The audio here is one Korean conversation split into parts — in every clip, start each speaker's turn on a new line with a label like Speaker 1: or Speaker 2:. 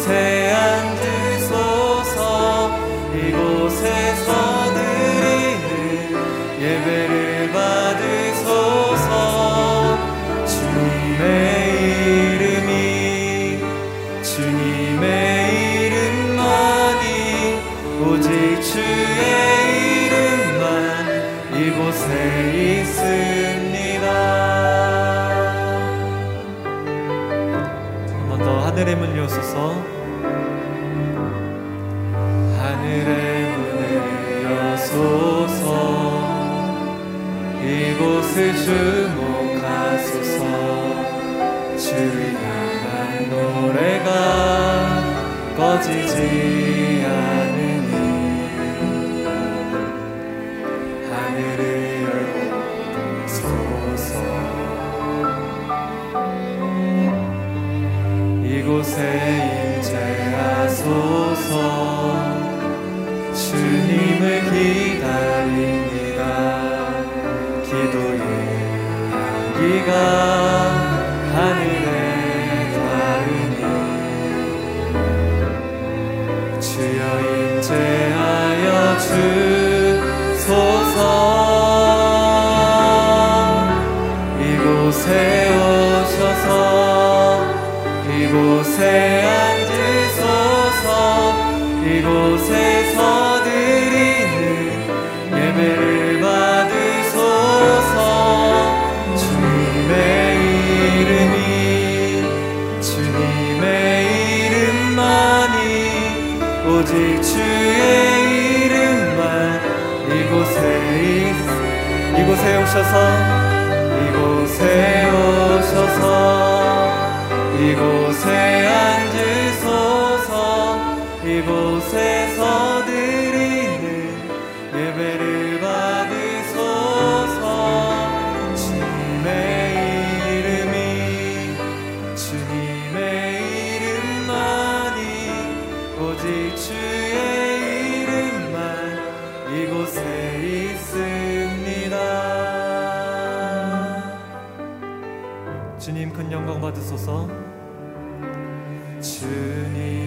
Speaker 1: 이곳에 앉으소서. 이곳에서 드리는 예배를 이곳을 주목하소서. 주의 향한 노래가 꺼지지 않으니. 하늘을 열고 소서. 이곳에 임재하소서. 주님을 기다 が fall. 주님 큰 영광 받으소서. 주님.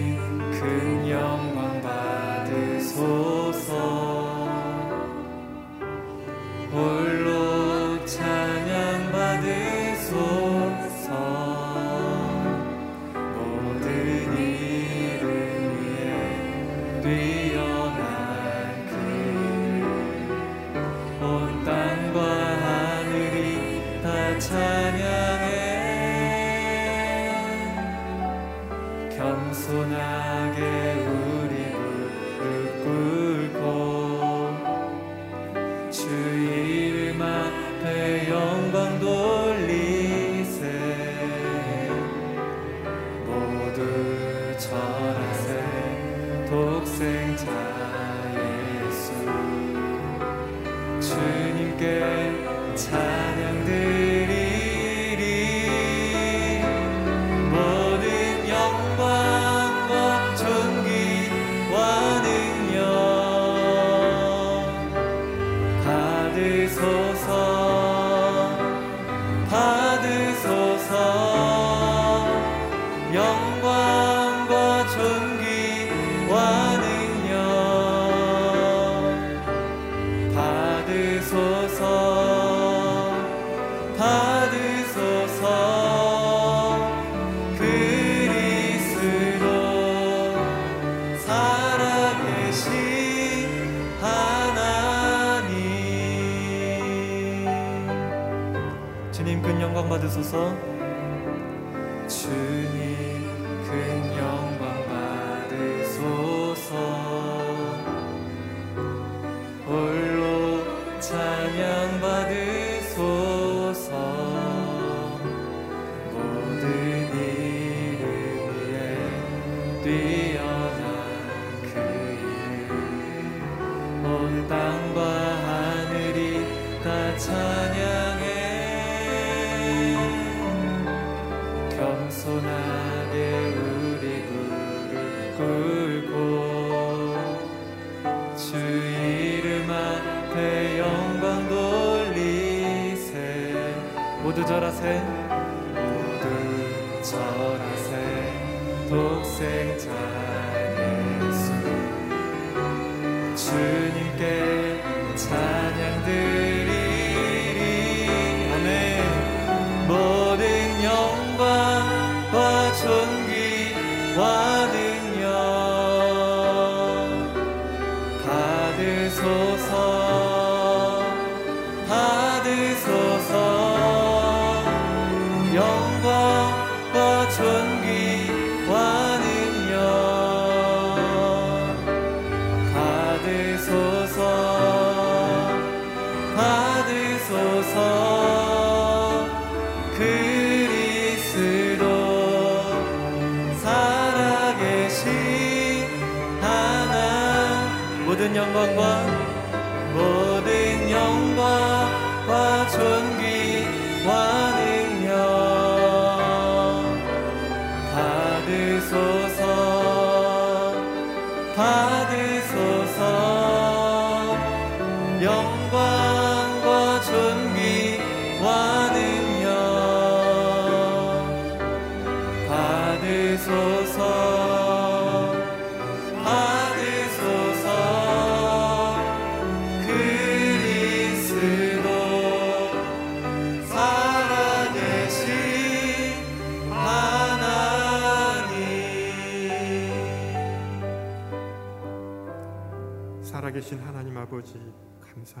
Speaker 1: 받으소서 모두 절하세.
Speaker 2: 모두 절하세.
Speaker 1: 독생자 받으소서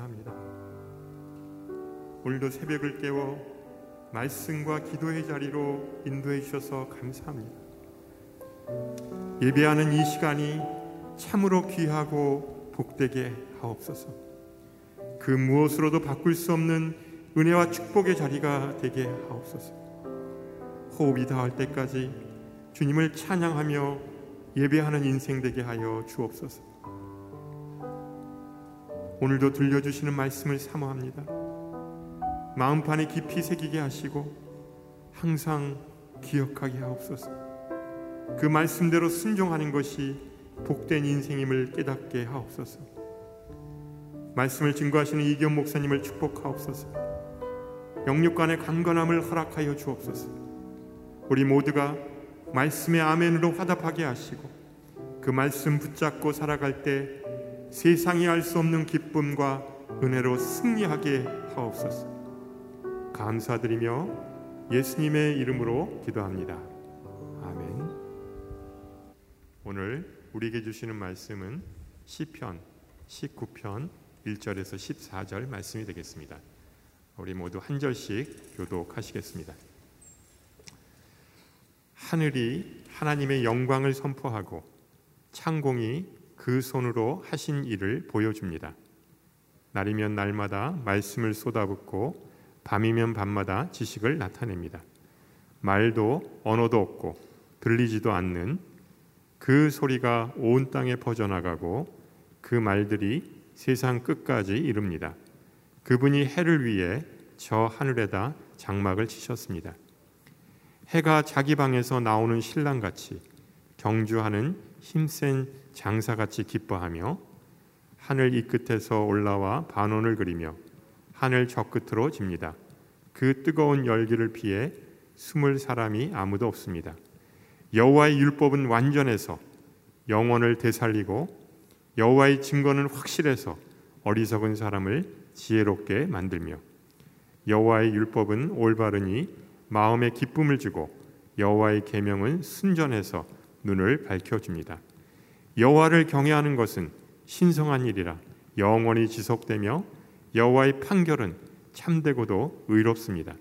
Speaker 3: 합니다. 오늘도 새벽을 깨워 말씀과 기도의 자리로 인도해 주셔서 감사합니다. 예배하는 이 시간이 참으로 귀하고 복되게 하옵소서. 그 무엇으로도 바꿀 수 없는 은혜와 축복의 자리가 되게 하옵소서. 호흡이 닿을 때까지 주님을 찬양하며 예배하는 인생 되게 하여 주옵소서. 오늘도 들려주시는 말씀을 사모합니다. 마음판에 깊이 새기게 하시고 항상 기억하게 하옵소서. 그 말씀대로 순종하는 것이 복된 인생임을 깨닫게 하옵소서. 말씀을 증거하시는 이경 목사님을 축복하옵소서. 영육간의 강건함을 허락하여 주옵소서. 우리 모두가 말씀의 아멘으로 화답하게 하시고 그 말씀 붙잡고 살아갈 때 세상이 알 수 없는 기쁨과 은혜로 승리하게 하옵소서. 감사드리며 예수님의 이름으로 기도합니다. 아멘. 오늘 우리에게 주시는 말씀은 시편 19편 1절에서 14절 말씀이 되겠습니다. 우리 모두 한 절씩 교독하시겠습니다. 하늘이 하나님의 영광을 선포하고 창공이 그 손으로 하신 일을 보여줍니다. 날이면 날마다 말씀을 쏟아붓고 밤이면 밤마다 지식을 나타냅니다. 말도 언어도 없고 들리지도 않는 그 소리가 온 땅에 퍼져나가고 그 말들이 세상 끝까지 이릅니다. 그분이 해를 위해 저 하늘에다 장막을 치셨습니다. 해가 자기 방에서 나오는 신랑같이 경주하는 힘센 장사같이 기뻐하며 하늘 이 끝에서 올라와 반원을 그리며 하늘 저 끝으로 집니다. 그 뜨거운 열기를 피해 숨을 사람이 아무도 없습니다. 여호와의 율법은 완전해서 영혼을 되살리고 여호와의 증거는 확실해서 어리석은 사람을 지혜롭게 만들며 여호와의 율법은 올바르니 마음에 기쁨을 주고 여호와의 계명은 순전해서 눈을 밝혀 줍니다. 여호와를 경외하는 것은 신성한 일이라 영원히 지속되며 여호와의 판결은 참되고도 의롭습니다.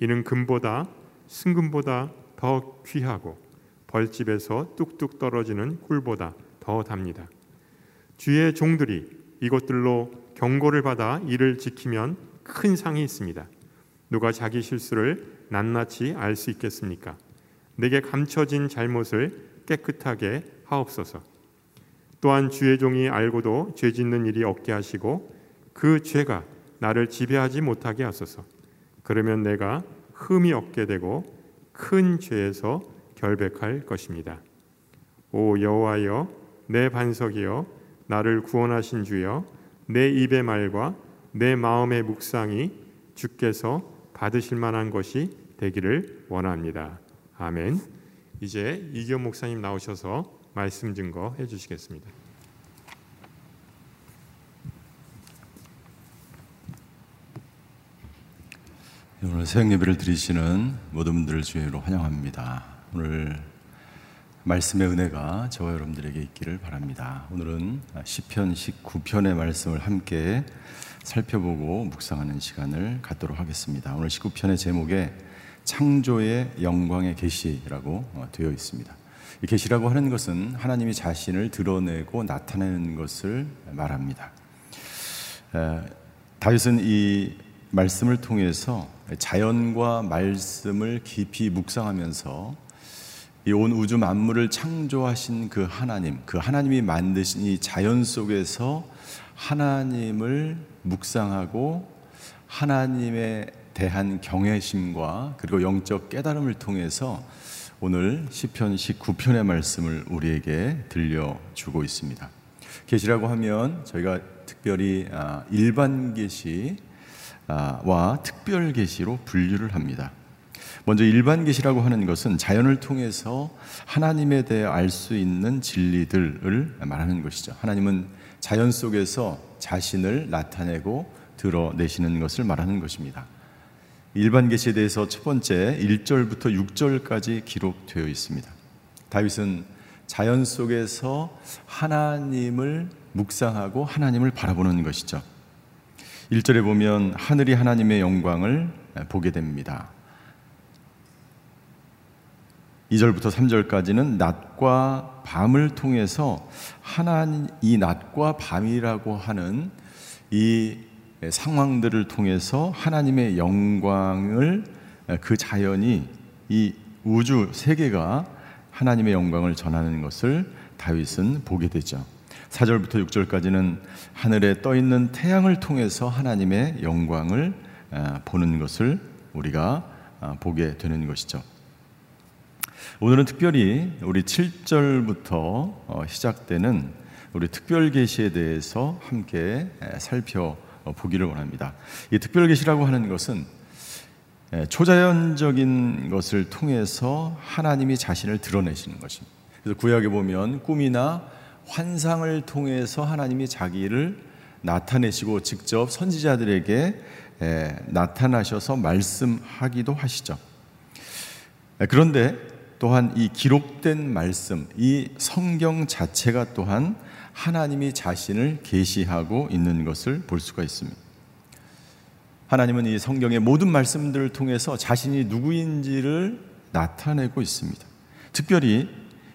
Speaker 3: 이는 금보다 승금보다 더 귀하고 벌집에서 뚝뚝 떨어지는 꿀보다 더 답니다. 주의 종들이 이것들로 경고를 받아 이를 지키면 큰 상이 있습니다. 누가 자기 실수를 낱낱이 알 수 있겠습니까? 내게 감춰진 잘못을 깨끗하게 하옵소서. 또한 주의 종이 알고도 죄 짓는 일이 없게 하시고 그 죄가 나를 지배하지 못하게 하소서. 그러면 내가 흠이 없게 되고 큰 죄에서 결백할 것입니다. 오 여호와여 내 반석이여 나를 구원하신 주여 내 입의 말과 내 마음의 묵상이 주께서 받으실 만한 것이 되기를 원합니다. 아멘. 이제 이교 목사님 나오셔서 말씀 증거 해 주시겠습니다.
Speaker 4: 오늘 새벽 예배를 드리시는 모든 분들을 주의로 환영합니다. 오늘 말씀의 은혜가 저와 여러분들에게 있기를 바랍니다. 오늘은 시편 19편의 말씀을 함께 살펴보고 묵상하는 시간을 갖도록 하겠습니다. 오늘 19편의 제목에 창조의 영광의 계시라고 어, 되어 있습니다. 이 계시라고 하는 것은 하나님이 자신을 드러내고 나타내는 것을 말합니다. 다윗은 이 말씀을 통해서 자연과 말씀을 깊이 묵상하면서 이 온 우주 만물을 창조하신 그 하나님, 그 하나님이 만드신 이 자연 속에서 하나님을 묵상하고 하나님에 대한 경외심과 그리고 영적 깨달음을 통해서 오늘 시편 19편의 말씀을 우리에게 들려주고 있습니다. 계시라고 하면 저희가 특별히 아, 일반 계시와 특별 계시로 분류를 합니다. 먼저 일반 계시라고 하는 것은 자연을 통해서 하나님에 대해 알 수 있는 진리들을 말하는 것이죠. 하나님은 자연 속에서 자신을 나타내고 드러내시는 것을 말하는 것입니다. 일반 계시에 대해서 첫 번째 1절부터 6절까지 기록되어 있습니다. 다윗은 자연 속에서 하나님을 묵상하고 하나님을 바라보는 것이죠. 1절에 보면 하늘이 하나님의 영광을 보게 됩니다. 2절부터 3절까지는 낮과 밤을 통해서 하나님 이 낮과 밤이라고 하는 이 상황들을 통해서 하나님의 영광을 그 자연이 이 우주 세계가 하나님의 영광을 전하는 것을 다윗은 보게 되죠. 4절부터 6절까지는 하늘에 떠 있는 태양을 통해서 하나님의 영광을 보는 것을 우리가 보게 되는 것이죠. 오늘은 특별히 우리 7절부터 어, 시작되는 우리 특별 계시에 대해서 함께 살펴 보기를 원합니다. 이 특별 계시라고 하는 것은 초자연적인 것을 통해서 하나님이 자신을 드러내시는 것입니다. 그래서 구약에 보면 꿈이나 환상을 통해서 하나님이 자기를 나타내시고 직접 선지자들에게 나타나셔서 말씀하기도 하시죠. 그런데 또한 이 기록된 말씀, 이 성경 자체가 또한 하나님이 자신을 계시하고 있는 것을 볼 수가 있습니다. 하나님은 이 성경의 모든 말씀들을 통해서 자신이 누구인지를 나타내고 있습니다. 특별히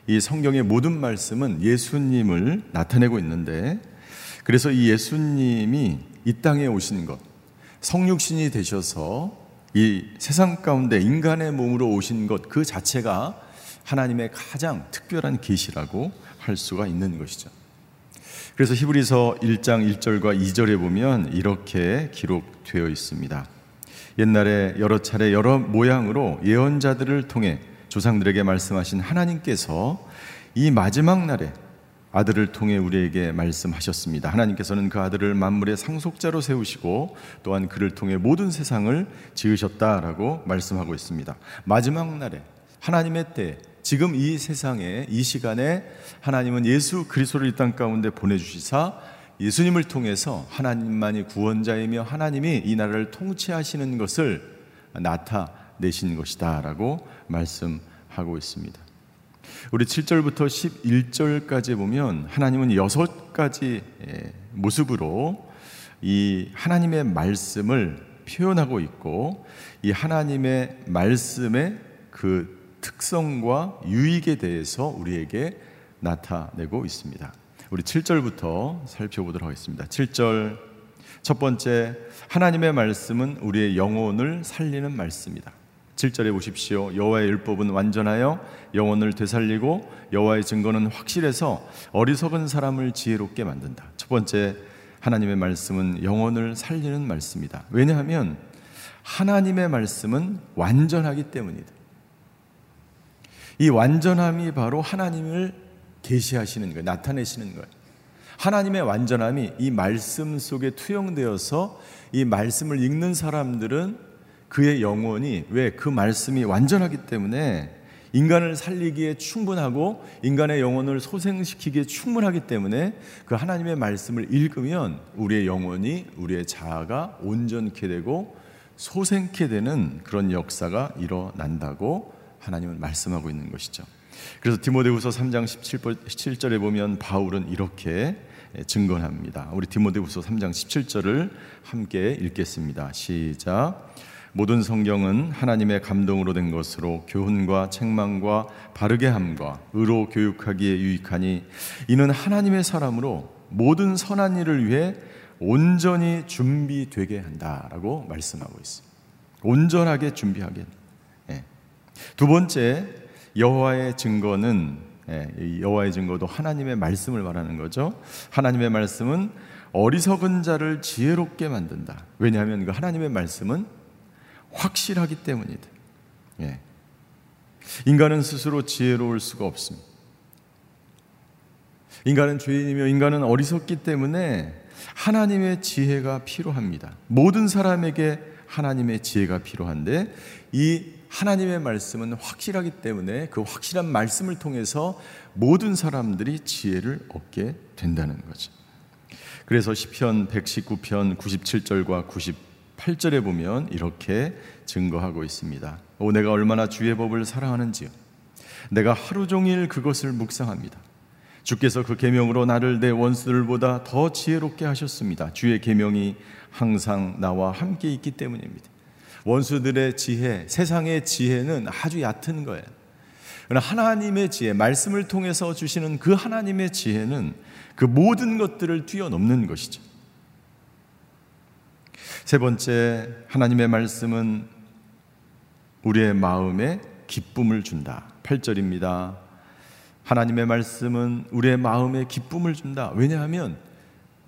Speaker 4: 이 성경의 모든 말씀은 예수님을 나타내고 있는데 그래서 이 예수님이 이 땅에 오신 것, 성육신이 되셔서 이 세상 가운데 인간의 몸으로 오신 것 그 자체가 하나님의 가장 특별한 계시라고 할 수가 있는 것이죠. 그래서 히브리서 1장 1절과 2절에 보면 이렇게 기록되어 있습니다. 옛날에 여러 차례 여러 모양으로 예언자들을 통해 조상들에게 말씀하신 하나님께서 이 마지막 날에 아들을 통해 우리에게 말씀하셨습니다. 하나님께서는 그 아들을 만물의 상속자로 세우시고 또한 그를 통해 모든 세상을 지으셨다라고 말씀하고 있습니다. 마지막 날에 하나님의 때 지금 이 세상에 이 시간에 하나님은 예수 그리스도를 이 땅 가운데 보내 주시사 예수님을 통해서 하나님만이 구원자이며 하나님이 이 나라를 통치하시는 것을 나타내신 것이다라고 말씀하고 있습니다. 우리 7절부터 11절까지 보면 하나님은 여섯 가지 모습으로 이 하나님의 말씀을 표현하고 있고 이 하나님의 말씀의 그 특성과 유익에 대해서 우리에게 나타내고 있습니다. 우리 7절부터 살펴보도록 하겠습니다. 7절 첫 번째 하나님의 말씀은 우리의 영혼을 살리는 말씀이다. 7절에 보십시오. 여호와의 율법은 완전하여 영혼을 되살리고 여호와의 증거는 확실해서 어리석은 사람을 지혜롭게 만든다. 첫 번째 하나님의 말씀은 영혼을 살리는 말씀이다. 왜냐하면 하나님의 말씀은 완전하기 때문이다. 이 완전함이 바로 하나님을 계시하시는 거예요. 나타내시는 거예요. 하나님의 완전함이 이 말씀 속에 투영되어서 이 말씀을 읽는 사람들은 그의 영혼이 왜 그 말씀이 완전하기 때문에 인간을 살리기에 충분하고 인간의 영혼을 소생시키기에 충분하기 때문에 그 하나님의 말씀을 읽으면 우리의 영혼이 우리의 자아가 온전케 되고 소생케 되는 그런 역사가 일어난다고 하나님은 말씀하고 있는 것이죠. 그래서 디모데후서 3장 17절에 보면 바울은 이렇게 증언합니다. 우리 디모데후서 3장 17절을 함께 읽겠습니다. 시작. 모든 성경은 하나님의 감동으로 된 것으로 교훈과 책망과 바르게 함과 의로 교육하기에 유익하니 이는 하나님의 사람으로 모든 선한 일을 위해 온전히 준비되게 한다라고 말씀하고 있습니다. 온전하게 준비하게. 예. 두 번째 여호와의 증거는 예, 여호와의 증거도 하나님의 말씀을 말하는 거죠. 하나님의 말씀은 어리석은 자를 지혜롭게 만든다. 왜냐하면 그 하나님의 말씀은 확실하기 때문이다. 예. 인간은 스스로 지혜로울 수가 없습니다. 인간은 죄인이며 인간은 어리석기 때문에 하나님의 지혜가 필요합니다. 모든 사람에게 하나님의 지혜가 필요한데 이 하나님의 말씀은 확실하기 때문에 그 확실한 말씀을 통해서 모든 사람들이 지혜를 얻게 된다는 거죠. 그래서 시편 119편 97절과 90 8절에 보면 이렇게 증거하고 있습니다. 오 내가 얼마나 주의 법을 사랑하는지요. 내가 하루 종일 그것을 묵상합니다. 주께서 그 계명으로 나를 내 원수들보다 더 지혜롭게 하셨습니다. 주의 계명이 항상 나와 함께 있기 때문입니다. 원수들의 지혜, 세상의 지혜는 아주 얕은 거예요. 그러나 하나님의 지혜, 말씀을 통해서 주시는 그 하나님의 지혜는 그 모든 것들을 뛰어넘는 것이죠. 세 번째, 하나님의 말씀은 우리의 마음에 기쁨을 준다. 8절입니다. 하나님의 말씀은 우리의 마음에 기쁨을 준다. 왜냐하면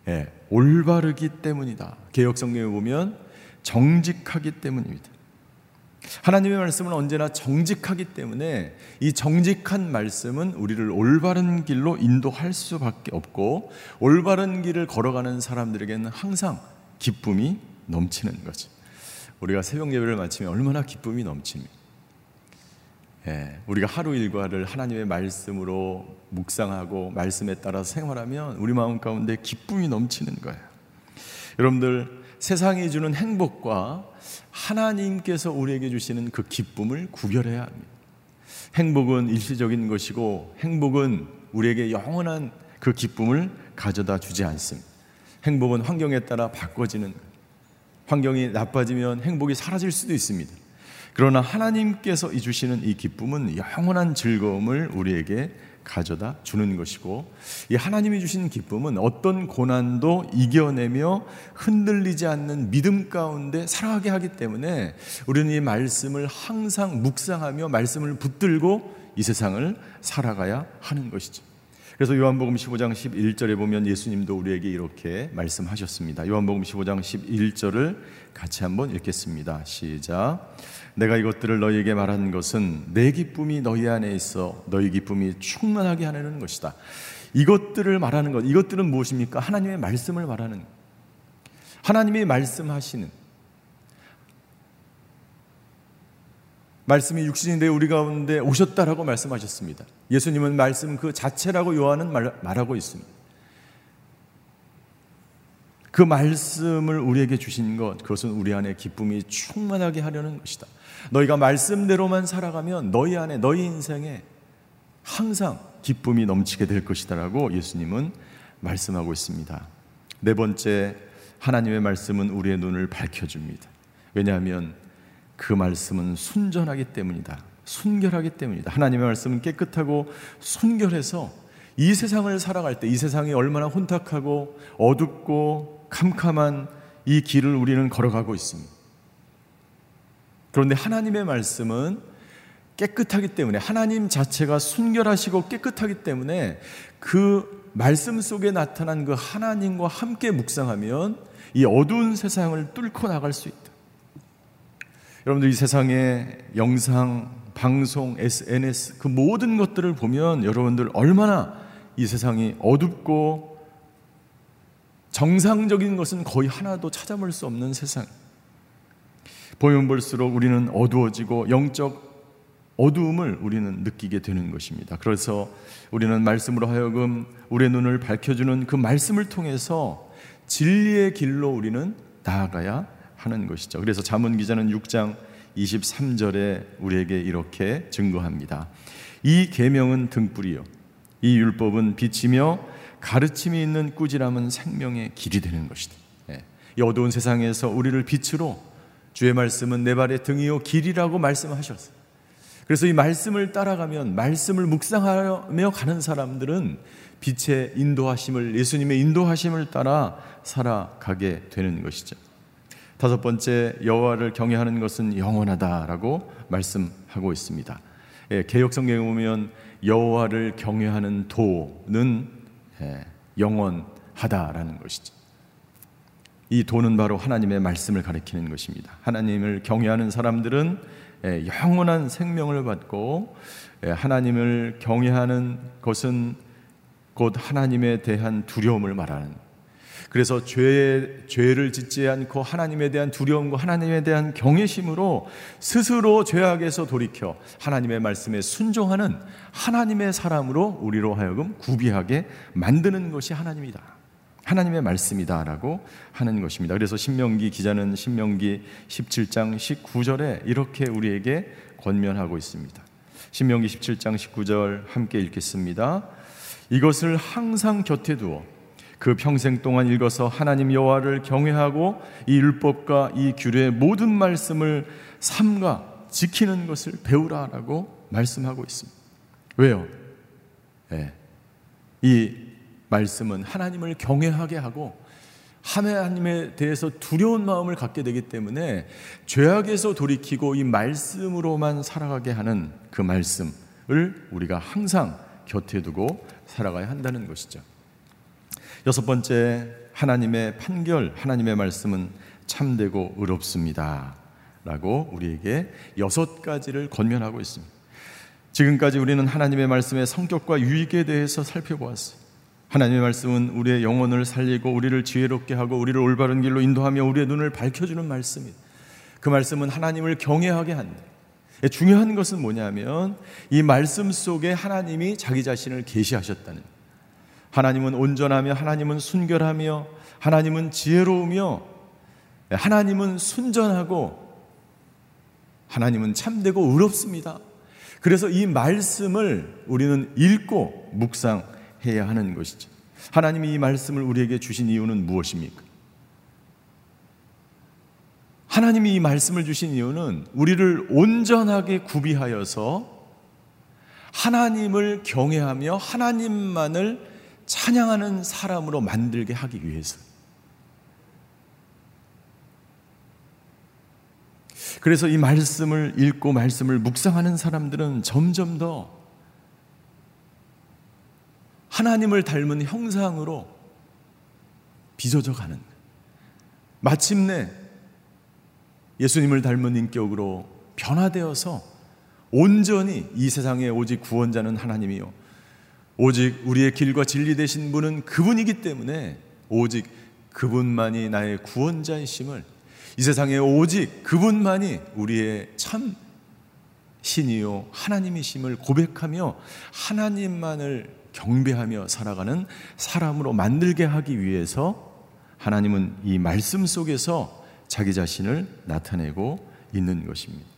Speaker 4: 예, 올바르기 때문이다. 개혁 성경에 보면 정직하기 때문입니다. 하나님의 말씀은 언제나 정직하기 때문에 이 정직한 말씀은 우리를 올바른 길로 인도할 수밖에 없고 올바른 길을 걸어가는 사람들에게는 항상 기쁨이 넘치는 거지. 우리가 새벽 예배를 마치면 얼마나 기쁨이 넘칩니까? 예, 우리가 하루 일과를 하나님의 말씀으로 묵상하고 말씀에 따라 생활하면 우리 마음 가운데 기쁨이 넘치는 거예요. 여러분들 세상이 주는 행복과 하나님께서 우리에게 주시는 그 기쁨을 구별해야 합니다. 행복은 일시적인 것이고 행복은 우리에게 영원한 그 기쁨을 가져다 주지 않습니다. 행복은 환경에 따라 바꿔지는 환경이 나빠지면 행복이 사라질 수도 있습니다. 그러나 하나님께서 주시는 이 기쁨은 영원한 즐거움을 우리에게 가져다 주는 것이고 이 하나님이 주신 기쁨은 어떤 고난도 이겨내며 흔들리지 않는 믿음 가운데 살아가게 하기 때문에 우리는 이 말씀을 항상 묵상하며 말씀을 붙들고 이 세상을 살아가야 하는 것이죠. 그래서 요한복음 15장 11절에 보면 예수님도 우리에게 이렇게 말씀하셨습니다. 요한복음 15장 11절을 같이 한번 읽겠습니다. 시작. 내가 이것들을 너희에게 말한 것은 내 기쁨이 너희 안에 있어 너희 기쁨이 충만하게 하는 것이다. 이것들을 말하는 것, 이것들은 무엇입니까? 하나님의 말씀을 말하는 하나님이 말씀하시는 말씀이 육신이 되 우리 가운데 오셨다라고 말씀하셨습니다. 예수님은 말씀 그 자체라고 요한은 말, 말하고 있습니다. 그 말씀을 우리에게 주신 것, 그것은 우리 안에 기쁨이 충만하게 하려는 것이다. 너희가 말씀대로만 살아가면 너희 안에, 너희 인생에 항상 기쁨이 넘치게 될 것이다라고 예수님은 말씀하고 있습니다. 네 번째, 하나님의 말씀은 우리의 눈을 밝혀줍니다. 왜냐하면 그 말씀은 순전하기 때문이다. 순결하기 때문이다. 하나님의 말씀은 깨끗하고 순결해서 이 세상을 살아갈 때 이 세상이 얼마나 혼탁하고 어둡고 캄캄한 이 길을 우리는 걸어가고 있습니다. 그런데 하나님의 말씀은 깨끗하기 때문에 하나님 자체가 순결하시고 깨끗하기 때문에 그 말씀 속에 나타난 그 하나님과 함께 묵상하면 이 어두운 세상을 뚫고 나갈 수 있다. 여러분들 이 세상에 영상, 방송, SNS 그 모든 것들을 보면 여러분들 얼마나 이 세상이 어둡고 정상적인 것은 거의 하나도 찾아볼 수 없는 세상. 보면 볼수록 우리는 어두워지고 영적 어두움을 우리는 느끼게 되는 것입니다. 그래서 우리는 말씀으로 하여금 우리의 눈을 밝혀주는 그 말씀을 통해서 진리의 길로 우리는 나아가야 하는 것이죠. 그래서 자문 기자는 6장 23절에 우리에게 이렇게 증거합니다. 이 계명은 등불이요. 이 율법은 빛이며 가르침이 있는 꾸지람은 생명의 길이 되는 것이다. 예. 이 어두운 세상에서 우리를 빛으로 주의 말씀은 내 발의 등이요 길이라고 말씀하셨어요. 그래서 이 말씀을 따라가면 말씀을 묵상하며 가는 사람들은 빛의 인도하심을 예수님의 인도하심을 따라 살아가게 되는 것이죠. 다섯 번째 여호와를 경외하는 것은 영원하다라고 말씀하고 있습니다. 예, 개혁 성경에 보면 여호와를 경외하는 도는 예, 영원하다라는 것이죠. 이 도는 바로 하나님의 말씀을 가리키는 것입니다. 하나님을 경외하는 사람들은 예, 영원한 생명을 받고 예, 하나님을 경외하는 것은 곧 하나님에 대한 두려움을 말하는 그래서 죄, 죄를 짓지 않고 하나님에 대한 두려움과 하나님에 대한 경외심으로 스스로 죄악에서 돌이켜 하나님의 말씀에 순종하는 하나님의 사람으로 우리로 하여금 구비하게 만드는 것이 하나님이다. 하나님의 말씀이다라고 하는 것입니다. 그래서 신명기 기자는 신명기 17장 19절에 이렇게 우리에게 권면하고 있습니다. 신명기 17장 19절 함께 읽겠습니다. 이것을 항상 곁에 두어 그 평생 동안 읽어서 하나님 여호와를 경외하고 이 율법과 이 규례의 모든 말씀을 삼가 지키는 것을 배우라라고 말씀하고 있습니다. 왜요? 네. 이 말씀은 하나님을 경외하게 하고 하나님에 대해서 두려운 마음을 갖게 되기 때문에 죄악에서 돌이키고 이 말씀으로만 살아가게 하는 그 말씀을 우리가 항상 곁에 두고 살아가야 한다는 것이죠. 여섯 번째, 하나님의 판결, 하나님의 말씀은 참되고 의롭습니다. 라고 우리에게 여섯 가지를 권면하고 있습니다. 지금까지 우리는 하나님의 말씀의 성격과 유익에 대해서 살펴보았어요. 하나님의 말씀은 우리의 영혼을 살리고 우리를 지혜롭게 하고 우리를 올바른 길로 인도하며 우리의 눈을 밝혀주는 말씀입니다. 그 말씀은 하나님을 경외하게 한다. 중요한 것은 뭐냐면 이 말씀 속에 하나님이 자기 자신을 계시하셨다는 하나님은 온전하며 하나님은 순결하며 하나님은 지혜로우며 하나님은 순전하고 하나님은 참되고 의롭습니다. 그래서 이 말씀을 우리는 읽고 묵상해야 하는 것이죠. 하나님이 이 말씀을 우리에게 주신 이유는 무엇입니까? 하나님이 이 말씀을 주신 이유는 우리를 온전하게 구비하여서 하나님을 경외하며 하나님만을 찬양하는 사람으로 만들게 하기 위해서. 그래서 이 말씀을 읽고 말씀을 묵상하는 사람들은 점점 더 하나님을 닮은 형상으로 빚어져 가는 마침내 예수님을 닮은 인격으로 변화되어서 온전히 이 세상에 오직 구원자는 하나님이요 오직 우리의 길과 진리 되신 분은 그분이기 때문에 오직 그분만이 나의 구원자이심을 이 세상에 오직 그분만이 우리의 참 신이요 하나님이심을 고백하며 하나님만을 경배하며 살아가는 사람으로 만들게 하기 위해서 하나님은 이 말씀 속에서 자기 자신을 나타내고 있는 것입니다.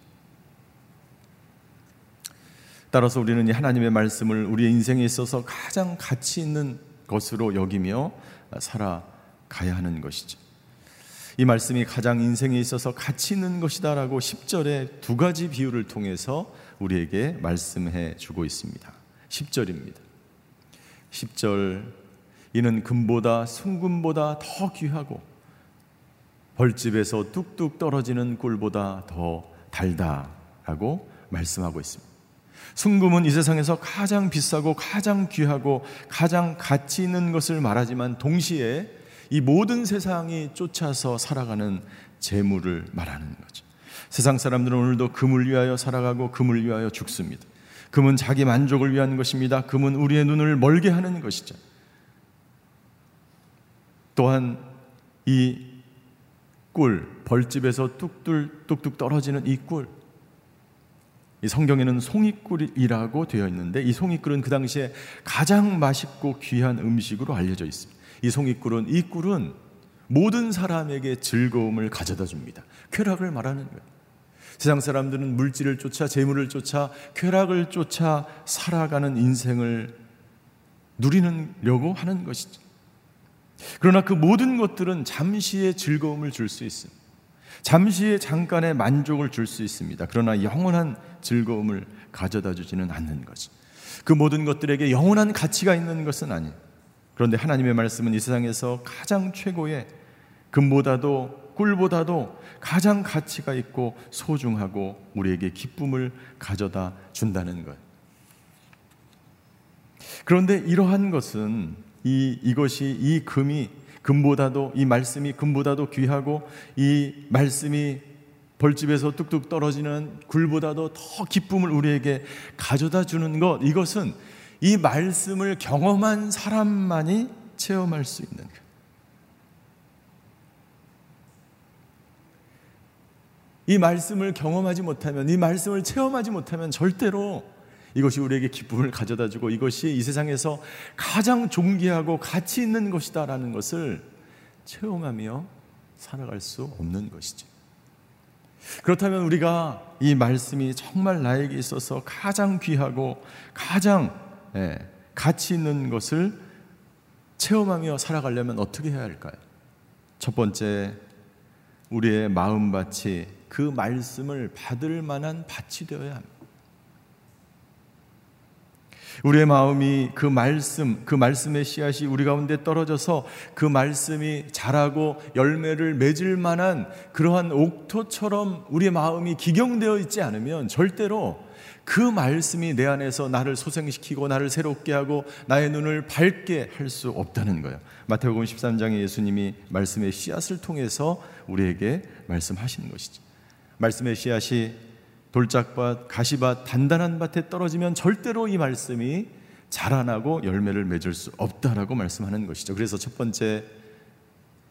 Speaker 4: 따라서 우리는 이 하나님의 말씀을 우리의 인생에 있어서 가장 가치 있는 것으로 여기며 살아가야 하는 것이죠. 이 말씀이 가장 인생에 있어서 가치 있는 것이다라고 10절에 두 가지 비유를 통해서 우리에게 말씀해 주고 있습니다. 10절입니다. 10절 이는 금보다 순금보다 더 귀하고 벌집에서 뚝뚝 떨어지는 꿀보다 더 달다라고 말씀하고 있습니다. 순금은 이 세상에서 가장 비싸고 가장 귀하고 가장 가치 있는 것을 말하지만 동시에 이 모든 세상이 쫓아서 살아가는 재물을 말하는 거죠. 세상 사람들은 오늘도 금을 위하여 살아가고 금을 위하여 죽습니다. 금은 자기 만족을 위한 것입니다. 금은 우리의 눈을 멀게 하는 것이죠. 또한 이 꿀, 벌집에서 뚝뚝 뚝뚝 떨어지는 이 꿀. 이 성경에는 송이꿀이라고 되어 있는데 이 송이꿀은 그 당시에 가장 맛있고 귀한 음식으로 알려져 있습니다. 이 송이꿀은 이 꿀은 모든 사람에게 즐거움을 가져다 줍니다. 쾌락을 말하는 거예요. 세상 사람들은 물질을 쫓아 재물을 쫓아 쾌락을 쫓아 살아가는 인생을 누리려고 하는 것이죠. 그러나 그 모든 것들은 잠시의 즐거움을 줄 수 있습니다. 잠시의 잠깐의 만족을 줄 수 있습니다. 그러나 영원한 즐거움을 가져다 주지는 않는 거지. 그 모든 것들에게 영원한 가치가 있는 것은 아니에요. 그런데 하나님의 말씀은 이 세상에서 가장 최고의 금보다도 꿀보다도 가장 가치가 있고 소중하고 우리에게 기쁨을 가져다 준다는 것. 그런데 이러한 것은 이 이것이 이 금이 금보다도 이 말씀이 금보다도 귀하고 이 말씀이 벌집에서 뚝뚝 떨어지는 굴보다도 더 기쁨을 우리에게 가져다 주는 것 이것은 이 말씀을 경험한 사람만이 체험할 수 있는 것. 이 말씀을 경험하지 못하면, 이 말씀을 체험하지 못하면 절대로 이것이 우리에게 기쁨을 가져다 주고 이것이 이 세상에서 가장 존귀하고 가치 있는 것이다라는 것을 체험하며 살아갈 수 없는 것이죠. 그렇다면 우리가 이 말씀이 정말 나에게 있어서 가장 귀하고 가장 예, 가치 있는 것을 체험하며 살아가려면 어떻게 해야 할까요? 첫 번째, 우리의 마음밭이 그 말씀을 받을 만한 밭이 되어야 합니다. 우리의 마음이 그 말씀, 그 말씀의 씨앗이 우리 가운데 떨어져서 그 말씀이 자라고 열매를 맺을 만한 그러한 옥토처럼 우리의 마음이 기경되어 있지 않으면 절대로 그 말씀이 내 안에서 나를 소생시키고 나를 새롭게 하고 나의 눈을 밝게 할 수 없다는 거예요. 마태복음 13장에 예수님이 말씀의 씨앗을 통해서 우리에게 말씀하시는 것이죠. 말씀의 씨앗이 돌짝밭, 가시밭, 단단한 밭에 떨어지면 절대로 이 말씀이 자라나고 열매를 맺을 수 없다라고 말씀하는 것이죠. 그래서 첫 번째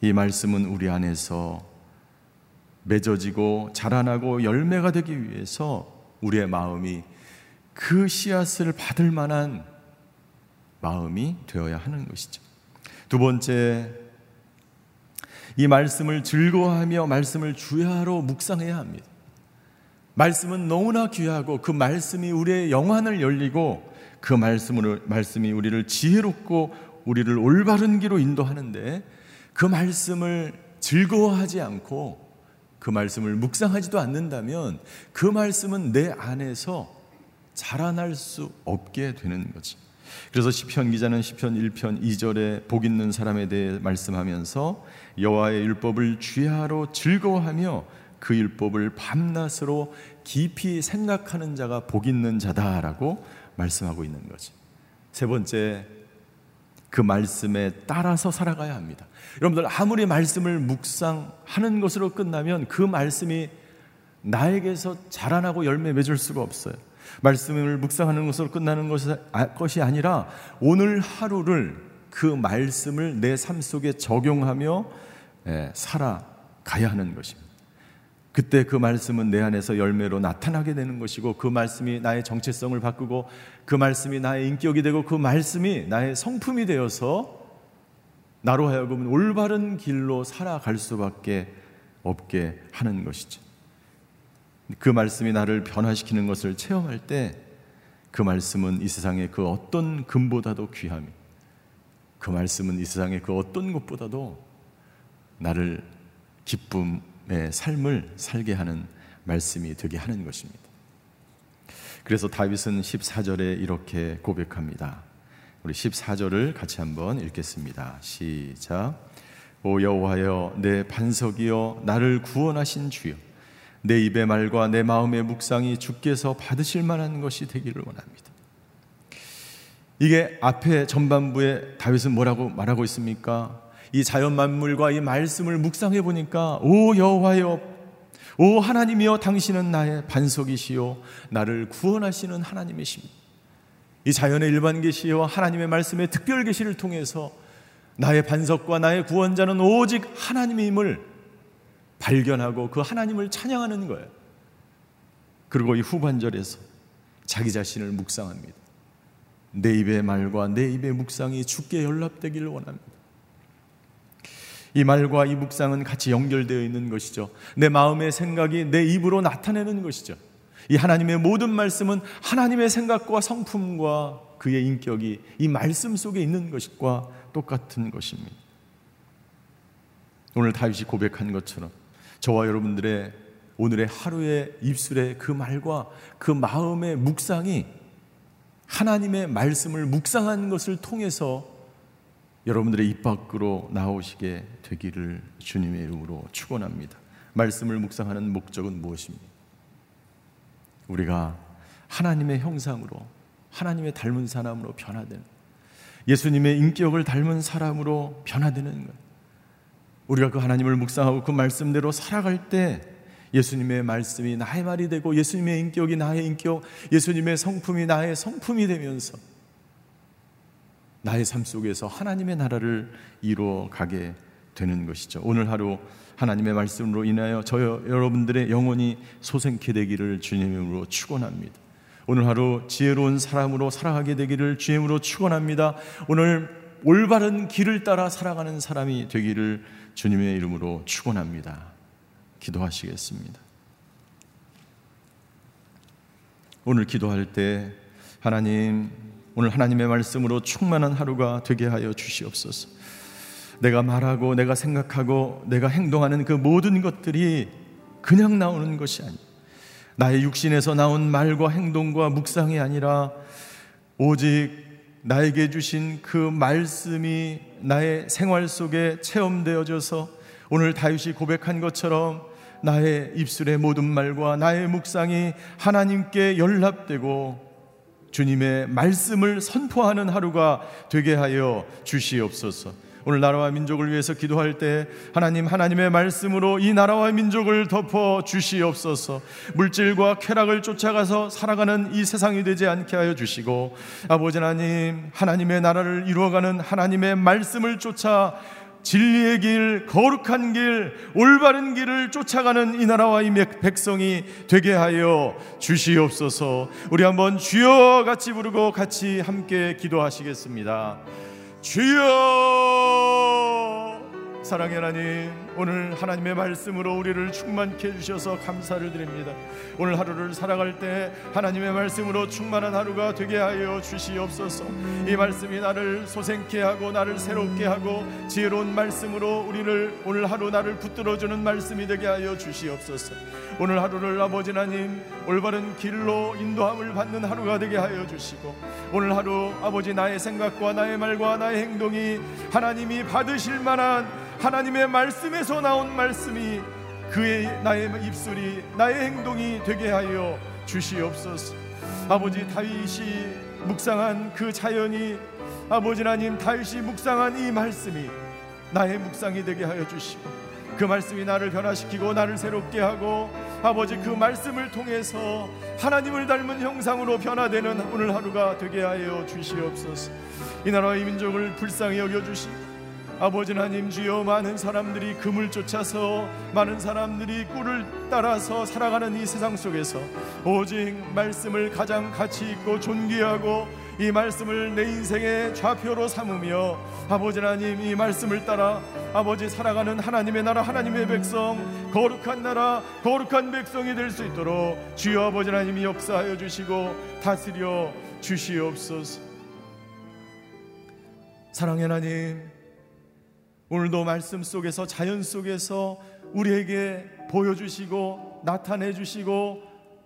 Speaker 4: 이 말씀은 우리 안에서 맺어지고 자라나고 열매가 되기 위해서 우리의 마음이 그 씨앗을 받을 만한 마음이 되어야 하는 것이죠. 두 번째, 이 말씀을 즐거워하며 말씀을 주야로 묵상해야 합니다. 말씀은 너무나 귀하고 그 말씀이 우리의 영안을 열리고 그 말씀으로 말씀이 우리를 지혜롭고 우리를 올바른 길로 인도하는데 그 말씀을 즐거워하지 않고 그 말씀을 묵상하지도 않는다면 그 말씀은 내 안에서 자라날 수 없게 되는 거지. 그래서 시편 기자는 시편 1편 2절에 복 있는 사람에 대해 말씀하면서 여호와의 율법을 주야로 즐거워하며 그 율법을 밤낮으로 깊이 생각하는 자가 복 있는 자다라고 말씀하고 있는 거지. 세 번째, 그 말씀에 따라서 살아가야 합니다. 여러분들 아무리 말씀을 묵상하는 것으로 끝나면 그 말씀이 나에게서 자라나고 열매 맺을 수가 없어요. 말씀을 묵상하는 것으로 끝나는 아, 것이 아니라 오늘 하루를 그 말씀을 내 삶 속에 적용하며 예, 살아가야 하는 것입니다. 그때 그 말씀은 내 안에서 열매로 나타나게 되는 것이고 그 말씀이 나의 정체성을 바꾸고 그 말씀이 나의 인격이 되고 그 말씀이 나의 성품이 되어서 나로 하여금 올바른 길로 살아갈 수밖에 없게 하는 것이죠. 그 말씀이 나를 변화시키는 것을 체험할 때 그 말씀은 이 세상의 그 어떤 금보다도 귀함이 그 말씀은 이 세상의 그 어떤 것보다도 나를 기쁨의 삶을 살게 하는 말씀이 되게 하는 것입니다. 그래서 다윗은 14절에 이렇게 고백합니다. 우리 14절을 같이 한번 읽겠습니다. 시작. 오 여호와여 내 반석이여 나를 구원하신 주여 내 입의 말과 내 마음의 묵상이 주께서 받으실 만한 것이 되기를 원합니다. 이게 앞에 전반부에 다윗은 뭐라고 말하고 있습니까? 이 자연 만물과 이 말씀을 묵상해 보니까 오 여호와여 오 하나님이여 당신은 나의 반석이시요 나를 구원하시는 하나님이십니다. 이 자연의 일반 계시와 하나님의 말씀의 특별 계시를 통해서 나의 반석과 나의 구원자는 오직 하나님임을 발견하고 그 하나님을 찬양하는 거예요. 그리고 이 후반절에서 자기 자신을 묵상합니다. 내 입의 말과 내 입의 묵상이 주께 연락되기를 원합니다. 이 말과 이 묵상은 같이 연결되어 있는 것이죠. 내 마음의 생각이 내 입으로 나타내는 것이죠. 이 하나님의 모든 말씀은 하나님의 생각과 성품과 그의 인격이 이 말씀 속에 있는 것과 똑같은 것입니다. 오늘 다윗이 고백한 것처럼 저와 여러분들의 오늘의 하루의 입술의 그 말과 그 마음의 묵상이 하나님의 말씀을 묵상한 것을 통해서 여러분들의 입 밖으로 나오시게 되기를 주님의 이름으로 축원합니다. 말씀을 묵상하는 목적은 무엇입니까? 우리가 하나님의 형상으로 하나님의 닮은 사람으로 변화되는 예수님의 인격을 닮은 사람으로 변화되는 것. 우리가 그 하나님을 묵상하고 그 말씀대로 살아갈 때 예수님의 말씀이 나의 말이 되고 예수님의 인격이 나의 인격, 예수님의 성품이 나의 성품이 되면서 나의 삶 속에서 하나님의 나라를 이루어 가게 되는 것이죠. 오늘 하루 하나님의 말씀으로 인하여 저 여러분들의 영혼이 소생케 되기를 주님으로 축원합니다. 오늘 하루 지혜로운 사람으로 살아가게 되기를 주님으로 축원합니다. 오늘 올바른 길을 따라 살아가는 사람이 되기를 주님의 이름으로 축원합니다. 기도하시겠습니다. 오늘 기도할 때 하나님 오늘 하나님의 말씀으로 충만한 하루가 되게 하여 주시옵소서. 내가 말하고 내가 생각하고 내가 행동하는 그 모든 것들이 그냥 나오는 것이 아니 나의 육신에서 나온 말과 행동과 묵상이 아니라 오직 나에게 주신 그 말씀이 나의 생활 속에 체험되어져서 오늘 다윗이 고백한 것처럼 나의 입술의 모든 말과 나의 묵상이 하나님께 연락되고 주님의 말씀을 선포하는 하루가 되게 하여 주시옵소서. 오늘 나라와 민족을 위해서 기도할 때 하나님 하나님의 말씀으로 이 나라와 민족을 덮어 주시옵소서. 물질과 쾌락을 쫓아가서 살아가는 이 세상이 되지 않게 하여 주시고 아버지 하나님 하나님의 나라를 이루어가는 하나님의 말씀을 쫓아 진리의 길, 거룩한 길, 올바른 길을 쫓아가는 이 나라와 이 백성이 되게 하여 주시옵소서. 우리 한번 주여 같이 부르고 같이 함께 기도하시겠습니다. 주여! 사랑의 하나님, 오늘 하나님의 말씀으로 우리를 충만케 해주셔서 감사를 드립니다. 오늘 하루를 살아갈 때 하나님의 말씀으로 충만한 하루가 되게 하여 주시옵소서. 이 말씀이 나를 소생케 하고 나를 새롭게 하고 지혜로운 말씀으로 우리를 오늘 하루 나를 붙들어주는 말씀이 되게 하여 주시옵소서. 오늘 하루를 아버지 하나님 올바른 길로 인도함을 받는 하루가 되게 하여 주시고 오늘 하루 아버지 나의 생각과 나의 말과 나의 행동이 하나님이 받으실 만한 하나님의 말씀에 서 나온 말씀이 그의 나의 입술이 나의 행동이 되게 하여 주시옵소서. 아버지 다윗이 묵상한 그 자연이 아버지 하나님 다윗이 묵상한 이 말씀이 나의 묵상이 되게 하여 주시고 그 말씀이 나를 변화시키고 나를 새롭게 하고 아버지 그 말씀을 통해서 하나님을 닮은 형상으로 변화되는 오늘 하루가 되게 하여 주시옵소서. 이 나라의 민족을 불쌍히 여겨 주시고 아버지 하나님 주여 많은 사람들이 금을 쫓아서 많은 사람들이 꿀을 따라서 살아가는 이 세상 속에서 오직 말씀을 가장 가치 있고 존귀하고 이 말씀을 내 인생의 좌표로 삼으며 아버지 하나님 이 말씀을 따라 아버지 살아가는 하나님의 나라 하나님의 백성 거룩한 나라 거룩한 백성이 될 수 있도록 주여 아버지 하나님이 역사하여 주시고 다스려 주시옵소서. 사랑의 하나님 오늘도 말씀 속에서 자연 속에서 우리에게 보여주시고 나타내 주시고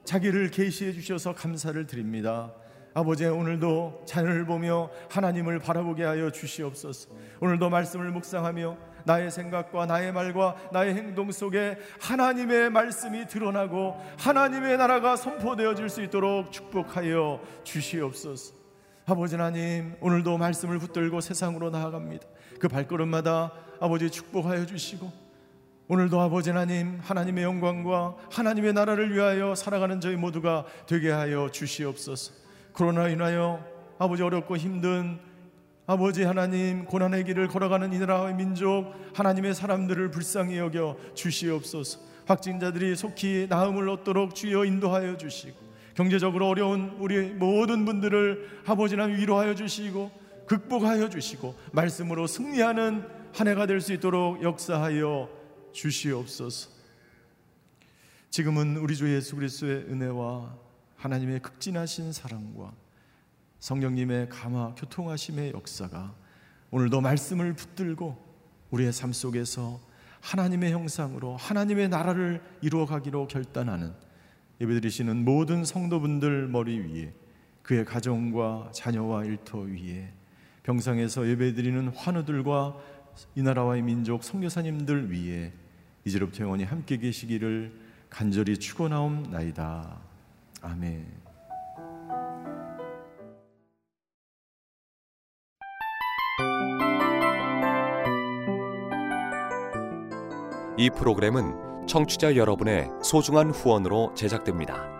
Speaker 4: 자기를 계시해 주셔서 감사를 드립니다. 아버지 오늘도 자녀를 보며 하나님을 바라보게 하여 주시옵소서. 오늘도 말씀을 묵상하며 나의 생각과 나의 말과 나의 행동 속에 하나님의 말씀이 드러나고 하나님의 나라가 선포되어질 수 있도록 축복하여 주시옵소서. 아버지 하나님 오늘도 말씀을 붙들고 세상으로 나아갑니다. 그 발걸음마다 아버지 축복하여 주시고 오늘도 아버지 하나님 하나님의 영광과 하나님의 나라를 위하여 살아가는 저희 모두가 되게 하여 주시옵소서. 코로나 인하여 아버지 어렵고 힘든 아버지 하나님 고난의 길을 걸어가는 이 나라의 민족 하나님의 사람들을 불쌍히 여겨 주시옵소서. 확진자들이 속히 나음을 얻도록 주여 인도하여 주시고 경제적으로 어려운 우리 모든 분들을 아버지 하나님 위로하여 주시고 극복하여 주시고 말씀으로 승리하는 한 해가 될 수 있도록 역사하여 주시옵소서. 지금은 우리 주 예수 그리스도의 은혜와 하나님의 극진하신 사랑과 성령님의 감화 교통하심의 역사가 오늘도 말씀을 붙들고 우리의 삶 속에서 하나님의 형상으로 하나님의 나라를 이루어 가기로 결단하는 예배드리시는 모든 성도분들 머리 위에 그의 가정과 자녀와 일터 위에 병상에서 예배드리는 환우들과 이 나라와의 민족 성교사님들 위에 이제로부터 영원히 함께 계시기를 간절히 축원하옵나이다. 아멘.
Speaker 5: 이 프로그램은 청취자 여러분의 소중한 후원으로 제작됩니다.